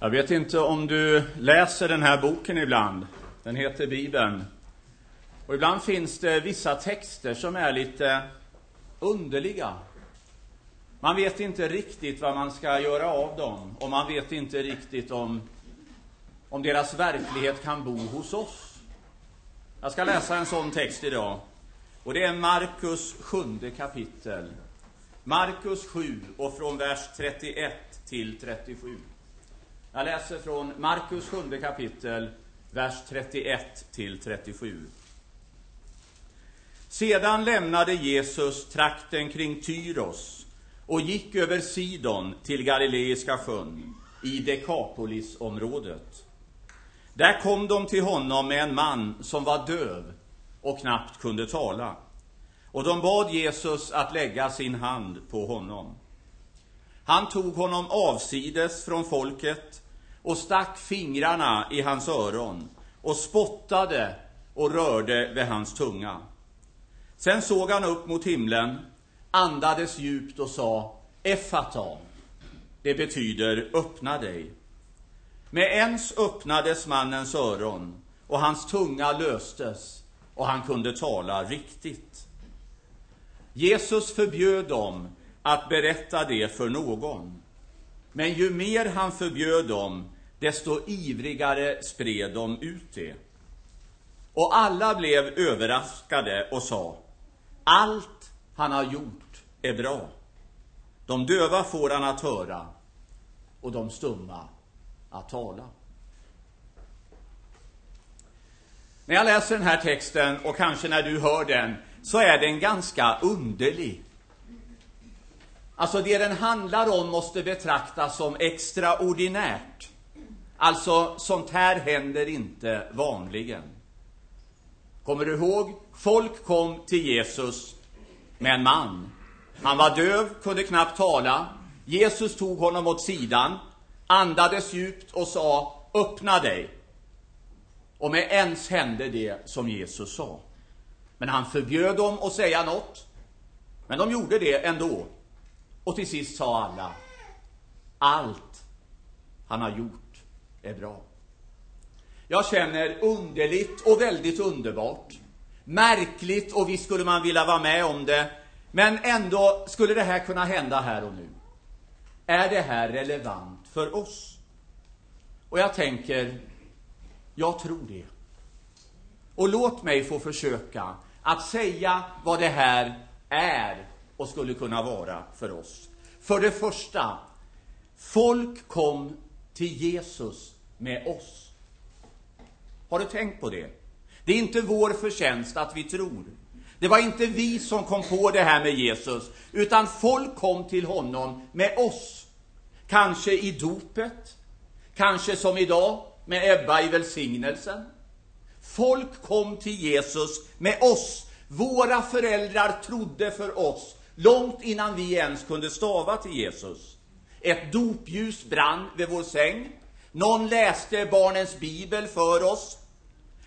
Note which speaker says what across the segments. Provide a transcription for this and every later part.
Speaker 1: Jag vet inte om du läser den här boken ibland. Den heter Bibeln. Och ibland finns det vissa texter som är lite underliga. Man vet inte riktigt vad man ska göra av dem och man vet inte riktigt om, om deras verklighet kan bo hos oss. Jag ska läsa en sån text idag. Och det är Markus sjunde kapitel. Markus 7 och från vers 31 till 37. Jag läser från Markus sjunde kapitel, vers 31 till 37. Sedan lämnade Jesus trakten kring Tyros och gick över Sidon till Galileiska sjön i Dekapolisområdet. Där kom de till honom med en man som var döv och knappt kunde tala. Och de bad Jesus att lägga sin hand på honom. Han tog honom avsides från folket och stack fingrarna i hans öron och spottade och rörde vid hans tunga. Sen såg han upp mot himlen, andades djupt och sa Effata. Det betyder öppna dig. Med ens öppnades mannens öron och hans tunga löstes och han kunde tala riktigt. Jesus förbjöd dem att berätta det för någon. Men ju mer han förbjöd dem, desto ivrigare spred de ut det. Och alla blev överraskade och sa, allt han har gjort är bra. De döva får han att höra och de stumma att tala. När jag läser den här texten, och kanske när du hör den, så är den ganska underlig. Alltså det den handlar om måste betraktas som extraordinärt. Alltså, sånt här händer inte vanligen. Kommer du ihåg? Folk kom till Jesus med en man. Han var döv, kunde knappt tala. Jesus tog honom åt sidan, andades djupt och sa, öppna dig. Och med ens hände det som Jesus sa. Men han förbjöd dem att säga något. Men de gjorde det ändå. Och till sist sa alla, allt han har gjort är bra. Jag känner underligt och väldigt underbart. Märkligt och visst skulle man vilja vara med om det. Men ändå skulle det här kunna hända här och nu. Är det här relevant för oss? Och jag tänker, jag tror det. Och låt mig få försöka att säga vad det här är och skulle kunna vara för oss. För det första, folk kom till Jesus med oss. Har du tänkt på det? Det är inte vår förtjänst att vi tror. Det var inte vi som kom på det här med Jesus, utan folk kom till honom med oss. Kanske i dopet, kanske som idag med Ebba i välsignelsen. Folk kom till Jesus med oss. Våra föräldrar trodde för oss långt innan vi ens kunde stava till Jesus. Ett dopljus brann vid vår säng. Någon läste barnens bibel för oss.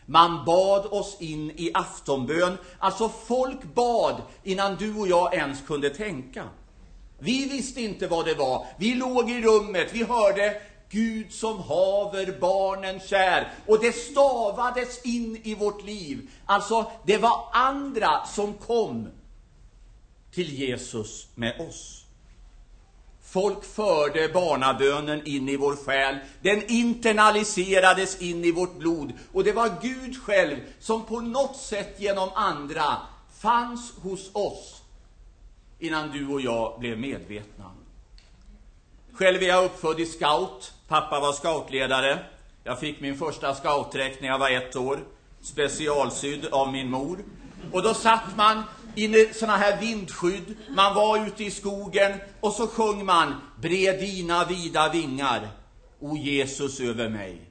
Speaker 1: Man bad oss in i aftonbön. Alltså, folk bad innan du och jag ens kunde tänka. Vi visste inte vad det var. Vi låg i rummet, vi hörde Gud som haver barnen kär. Och det stavades in i vårt liv. Alltså, det var andra som kom till Jesus med oss. Folk förde barnabönen in i vår själ. Den internaliserades in i vårt blod. Och det var Gud själv som på något sätt genom andra fanns hos oss innan du och jag blev medvetna. Själv är jag uppfödd i scout. Pappa var scoutledare. Jag fick min första scoutdräkt när jag var ett år, specialsydd av min mor. Och då satt man i sådana här vindskydd, man var ute i skogen och så sjöng man Bred dina vida vingar, o Jesus över mig.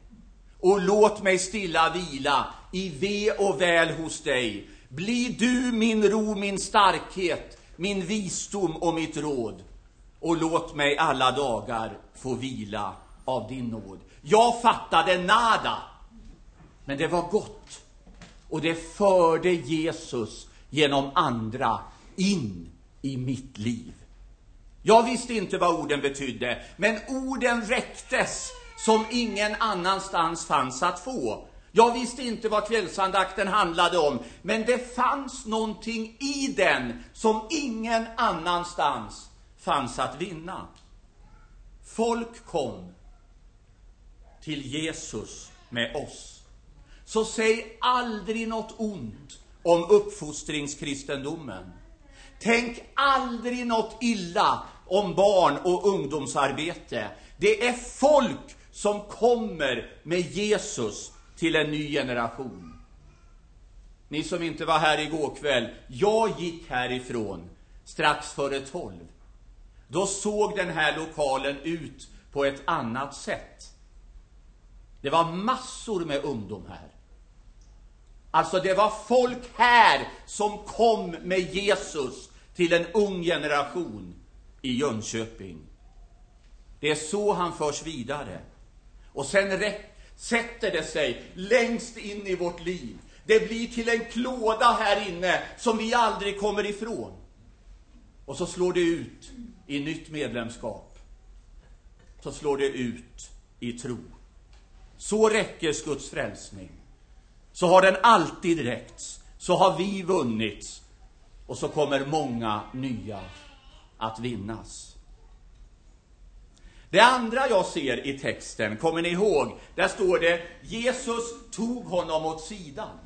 Speaker 1: Och låt mig stilla vila i ve och väl hos dig. Bli du min ro, min starkhet, min visdom och mitt råd. Och låt mig alla dagar få vila av din nåd. Jag fattade nada, men det var gott. Och det förde Jesus genom andra in i mitt liv. Jag visste inte vad orden betydde, men orden räcktes som ingen annanstans fanns att få. Jag visste inte vad kvällsandakten handlade om, men det fanns någonting i den som ingen annanstans fanns att vinna. Folk kom till Jesus med oss. Så säg aldrig något ont om uppfostringskristendomen. Tänk aldrig något illa om barn och ungdomsarbete. Det är folk som kommer med Jesus till en ny generation. Ni som inte var här igår kväll, jag gick härifrån strax före tolv. Då såg den här lokalen ut på ett annat sätt. Det var massor med ungdom här. Alltså, det var folk här som kom med Jesus till en ung generation i Jönköping. Det är så han förs vidare. Och sen sätter det sig längst in i vårt liv. Det blir till en klåda här inne som vi aldrig kommer ifrån. Och så slår det ut i nytt medlemskap. Så slår det ut i tro. Så räcker Guds frälsning. Så har den alltid räckts. Så har vi vunnits. Och så kommer många nya att vinnas. Det andra jag ser i texten, kommer ni ihåg? Där står det Jesus tog honom åt sidan.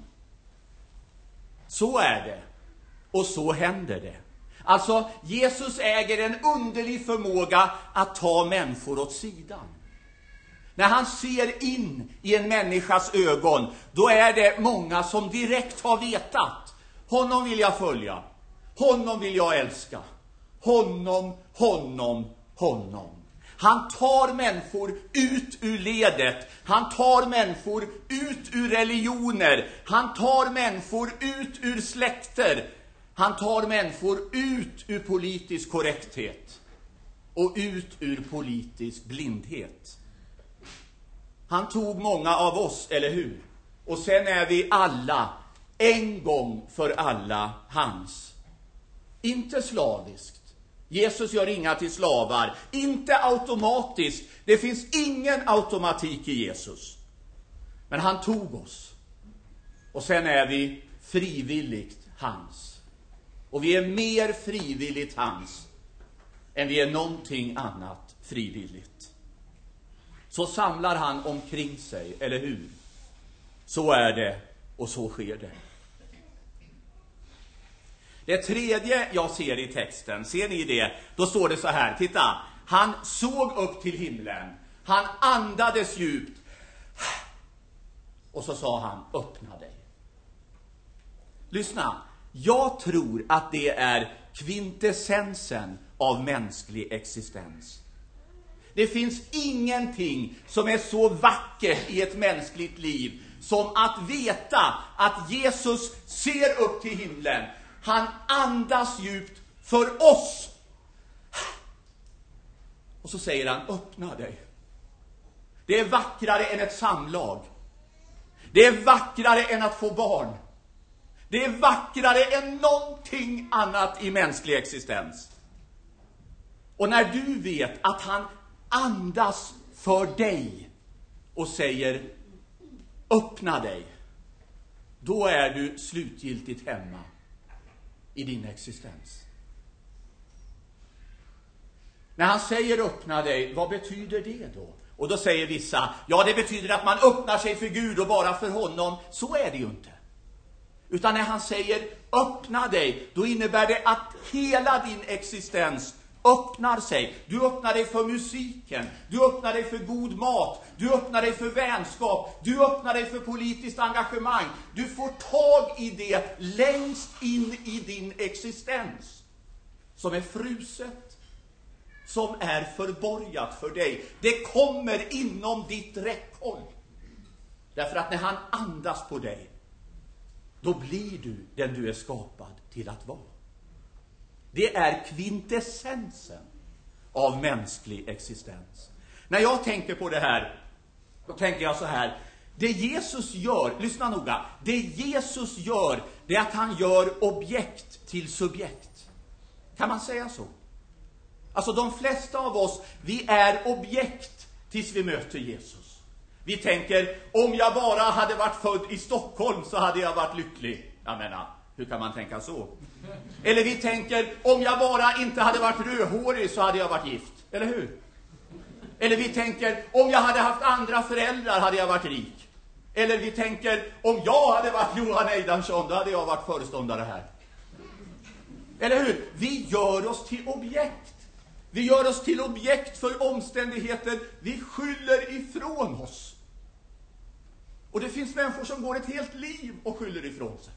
Speaker 1: Så är det. Och så händer det. Alltså, Jesus äger en underlig förmåga att ta människor åt sidan. När han ser in i en människas ögon, då är det många som direkt har vetat. Honom vill jag följa. Honom vill jag älska. Honom, honom, honom. Han tar människor ut ur ledet. Han tar människor ut ur religioner. Han tar människor ut ur släkter. Han tar människor ut ur politisk korrekthet och ut ur politisk blindhet. Han tog många av oss, eller hur? Och sen är vi alla, en gång för alla, hans. Inte slaviskt. Jesus gör inga till slavar. Inte automatiskt. Det finns ingen automatik i Jesus. Men han tog oss. Och sen är vi frivilligt hans. Och vi är mer frivilligt hans än vi är någonting annat frivilligt. Så samlar han omkring sig, eller hur? Så är det och så sker det. Det tredje jag ser i texten, ser ni det? Då står det så här, titta. Han såg upp till himlen. Han andades djupt. Och så sa han, öppna dig. Lyssna, jag tror att det är kvintessensen av mänsklig existens. Det finns ingenting som är så vackert i ett mänskligt liv som att veta att Jesus ser upp till himlen. Han andas djupt för oss. Och så säger han, öppna dig. Det är vackrare än ett samlag. Det är vackrare än att få barn. Det är vackrare än någonting annat i mänsklig existens. Och när du vet att han andas för dig och säger öppna dig, då är du slutgiltigt hemma i din existens. När han säger öppna dig, vad betyder det då? Och då säger vissa, ja det betyder att man öppnar sig för Gud och bara för honom. Så är det ju inte. Utan när han säger öppna dig, då innebär det att hela din existens öppnar sig. Du öppnar dig för musiken, du öppnar dig för god mat, du öppnar dig för vänskap, du öppnar dig för politiskt engagemang. Du får tag i det längst in i din existens, som är fruset, som är förborgat för dig. Det kommer inom ditt räckhåll. Därför att när han andas på dig, då blir du den du är skapad till att vara. Det är kvintessensen av mänsklig existens. När jag tänker på det här, då tänker jag så här. Det Jesus gör, lyssna noga, det Jesus gör, det är att han gör objekt till subjekt. Kan man säga så? Alltså de flesta av oss, vi är objekt tills vi möter Jesus. Vi tänker, om jag bara hade varit född i Stockholm så hade jag varit lycklig. Jag menar, hur kan man tänka så? Eller vi tänker, om jag bara inte hade varit rödhårig så hade jag varit gift. Eller hur? Eller vi tänker, om jag hade haft andra föräldrar hade jag varit rik. Eller vi tänker, om jag hade varit Johan Eidarsson, då hade jag varit föreståndare här. Eller hur? Vi gör oss till objekt. Vi gör oss till objekt för omständigheter. Vi skyller ifrån oss. Och det finns människor som går ett helt liv och skyller ifrån sig.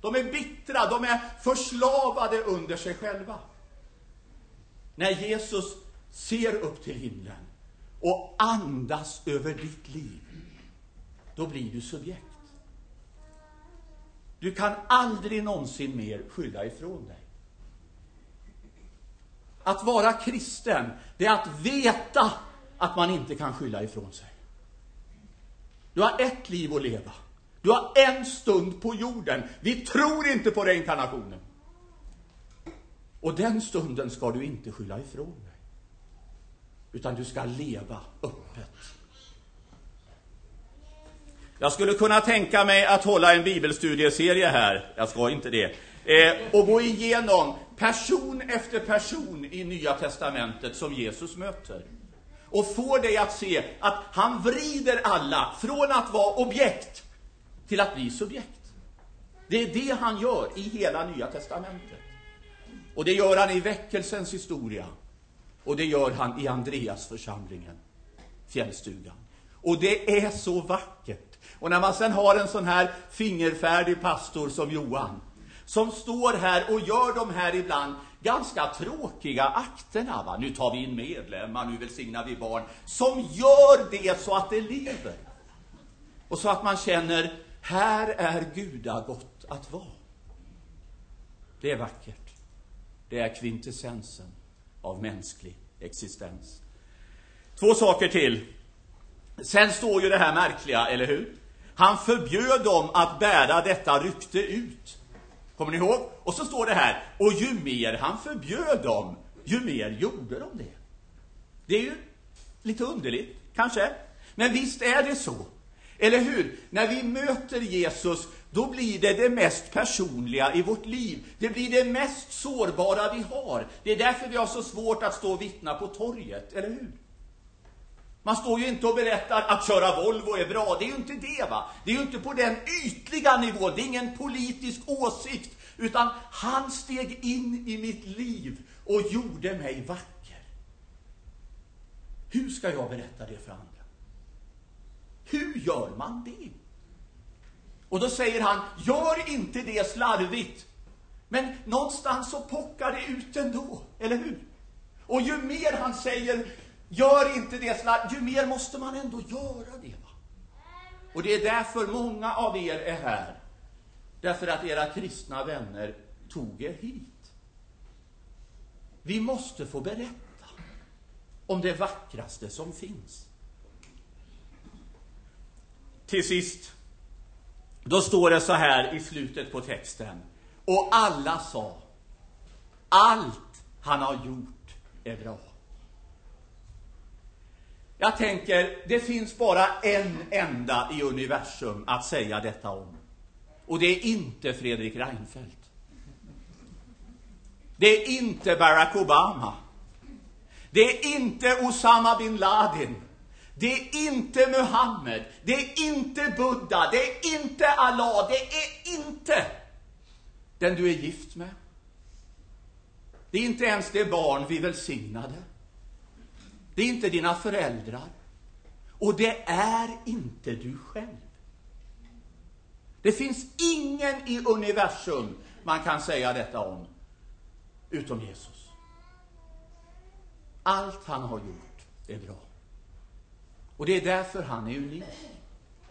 Speaker 1: De är bittra, de är förslavade under sig själva. När Jesus ser upp till himlen och andas över ditt liv, då blir du subjekt. Du kan aldrig någonsin mer skylla ifrån dig. Att vara kristen, det är att veta att man inte kan skylla ifrån sig. Du har ett liv att leva. Du har en stund på jorden. Vi tror inte på reinkarnationen. Och den stunden ska du inte skylla ifrån dig. Utan du ska leva öppet. Jag skulle kunna tänka mig att hålla en bibelstudieserie här, jag ska inte det, eh, och gå igenom person efter person i Nya Testamentet som Jesus möter. Och få dig att se att han vrider alla från att vara objekt till att bli subjekt. Det är det han gör i hela Nya Testamentet. Och det gör han i väckelsens historia. Och det gör han i Andreas församlingen, fjällstugan. Och det är så vackert. Och när man sen har en sån här fingerfärdig pastor som Johan, som står här och gör de här ibland ganska tråkiga akterna. Va? Nu tar vi in medlemmar, nu välsignar vi barn. Som gör det så att det lever. Och så att man känner, här är gudagott att vara. Det är vackert. Det är kvintessensen av mänsklig existens. Två saker till. Sen står ju det här märkliga, eller hur? Han förbjöd dem att bära detta rykte ut. Kommer ni ihåg? Och så står det här, och ju mer han förbjöd dem, ju mer gjorde de det. Det är ju lite underligt, kanske. Men visst är det så. Eller hur? När vi möter Jesus, då blir det det mest personliga i vårt liv. Det blir det mest sårbara vi har. Det är därför vi har så svårt att stå och vittna på torget, eller hur? Man står ju inte och berättar att köra Volvo är bra. Det är ju inte det, va? Det är ju inte på den ytliga nivån. Det är ingen politisk åsikt. Utan han steg in i mitt liv och gjorde mig vacker. Hur ska jag berätta det för andra? Hur gör man det? Och då säger han, gör inte det slarvigt. Men någonstans så pockar det ut ändå, eller hur? Och ju mer han säger, gör inte det slarvigt, ju mer måste man ändå göra det. Va? Och det är därför många av er är här. Därför att era kristna vänner tog er hit. Vi måste få berätta om det vackraste som finns. Till sist, då står det så här i slutet på texten. Och alla sa, allt han har gjort är bra. Jag tänker, det finns bara en enda i universum att säga detta om. Och det är inte Fredrik Reinfeldt. Det är inte Barack Obama. Det är inte Osama bin Laden. Det är inte Muhammed, det är inte Buddha, det är inte Allah, det är inte den du är gift med. Det är inte ens det barn vi välsignade. Det är inte dina föräldrar. Och det är inte du själv. Det finns ingen i universum man kan säga detta om, utom Jesus. Allt han har gjort är bra. Och det är därför han är unik.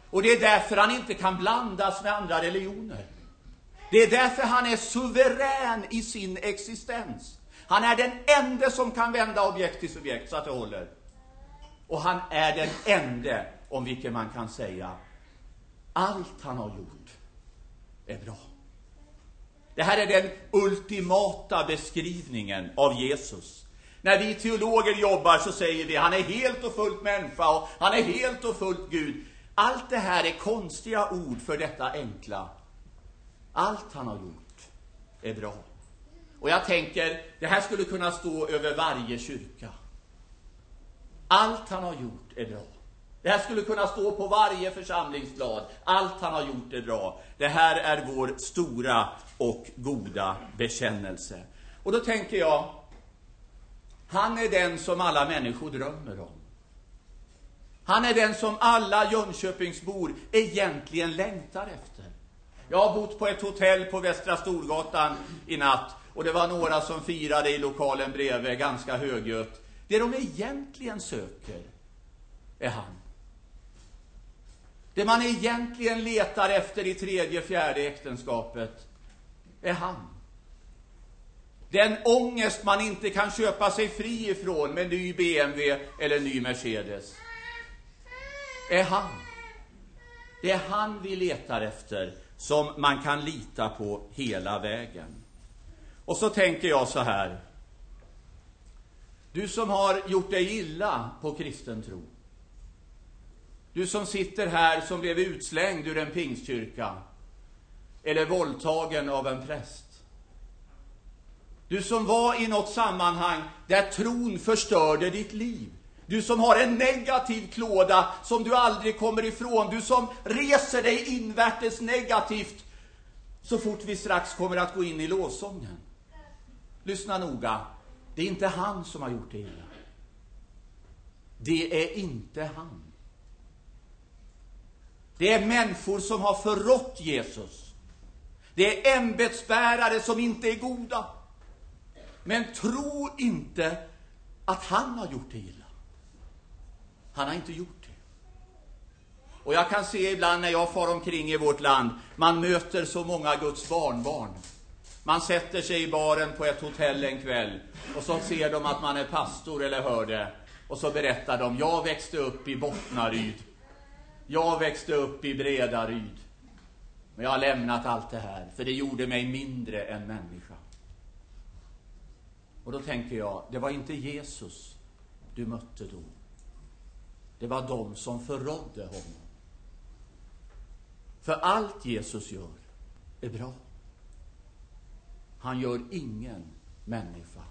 Speaker 1: Och det är därför han inte kan blandas med andra religioner. Det är därför han är suverän i sin existens. Han är den enda som kan vända objekt till subjekt så att det håller. Och han är den enda om vilken man kan säga allt han har gjort är bra. Det här är den ultimata beskrivningen av Jesus. När vi teologer jobbar så säger vi han är helt och fullt människa och han är helt och fullt Gud. Allt det här är konstiga ord för detta enkla. Allt han har gjort är bra. Och jag tänker, det här skulle kunna stå över varje kyrka. Allt han har gjort är bra. Det här skulle kunna stå på varje församlingsblad. Allt han har gjort är bra. Det här är vår stora och goda bekännelse. Och då tänker jag, han är den som alla människor drömmer om. Han är den som alla Jönköpingsbor egentligen längtar efter. Jag har bott på ett hotell på Västra Storgatan i natt och det var några som firade i lokalen bredvid, ganska högljutt. Det de egentligen söker är han. Det man egentligen letar efter i tredje, fjärde äktenskapet är han. Den ångest man inte kan köpa sig fri ifrån med ny BMW eller ny Mercedes är han. Det är han vi letar efter, som man kan lita på hela vägen. Och så tänker jag så här. Du som har gjort dig illa på kristen tro. Du som sitter här som blev utslängd ur en pingstkyrka. Eller våldtagen av en präst. Du som var i något sammanhang där tron förstörde ditt liv. Du som har en negativ klåda som du aldrig kommer ifrån. Du som reser dig invärtes negativt så fort vi strax kommer att gå in i lovsången. Lyssna noga. Det är inte han som har gjort det illa. Det är inte han. Det är människor som har förrått Jesus. Det är ämbetsbärare som inte är goda. Men tro inte att han har gjort det illa. Han har inte gjort det. Och jag kan se ibland när jag far omkring i vårt land, man möter så många Guds barnbarn. Man sätter sig i baren på ett hotell en kväll och så ser de att man är pastor eller hör det. Och så berättar de, jag växte upp i Bottnaryd. Jag växte upp i Bredaryd. Men jag har lämnat allt det här, för det gjorde mig mindre än människa. Och då tänker jag, det var inte Jesus du mötte då. Det var de som förrådde honom. För allt Jesus gör är bra. Han gör ingen människa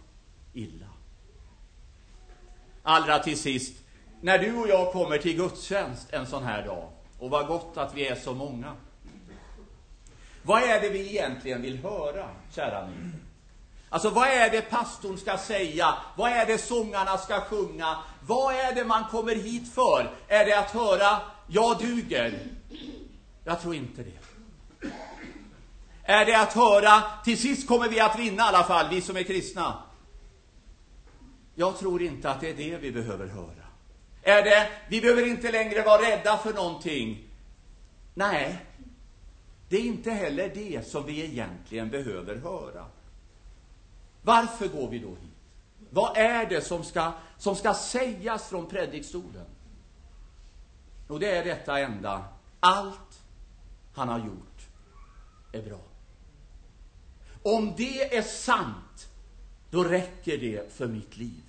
Speaker 1: illa. Allra till sist, när du och jag kommer till gudstjänst en sån här dag, och vad gott att vi är så många. Vad är det vi egentligen vill höra, kära ni? Alltså vad är det pastorn ska säga? Vad är det sångarna ska sjunga? Vad är det man kommer hit för? Är det att höra jag duger? Jag tror inte det. Är det att höra till sist kommer vi att vinna i alla fall, vi som är kristna? Jag tror inte att det är det vi behöver höra. Är det, vi behöver inte längre vara rädda för någonting. Nej, det är inte heller det som vi egentligen behöver höra. Varför går vi då hit? Vad är det som ska, som ska sägas från predikstolen? Och det är detta enda. Allt han har gjort är bra. Om det är sant, då räcker det för mitt liv.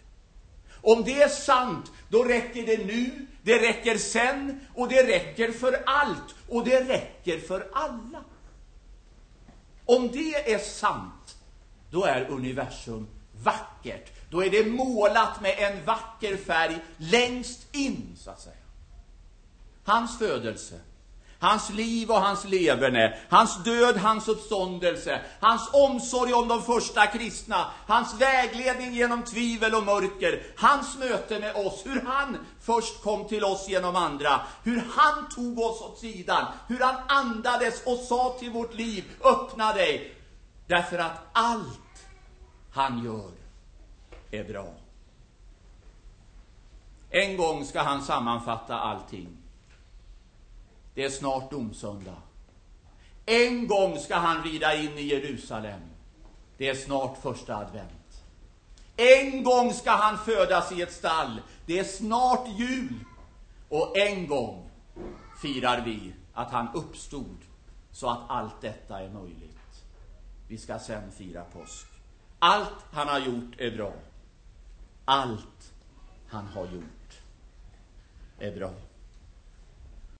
Speaker 1: Om det är sant, då räcker det nu, det räcker sen och det räcker för allt och det räcker för alla. Om det är sant, då är universum vackert. Då är det målat med en vacker färg längst in, så att säga. Hans födelse, hans liv och hans leverne, hans död, hans uppståndelse, hans omsorg om de första kristna, hans vägledning genom tvivel och mörker, hans möte med oss, hur han först kom till oss genom andra, hur han tog oss åt sidan, hur han andades och sa till vårt liv, öppna dig, därför att allt han gör är bra. En gång ska han sammanfatta allting. Det är snart domsöndag. En gång ska han rida in i Jerusalem. Det är snart första advent. En gång ska han födas i ett stall. Det är snart jul. Och en gång firar vi att han uppstod så att allt detta är möjligt. Vi ska sen fira påsk. Allt han har gjort är bra. allt han har gjort är bra.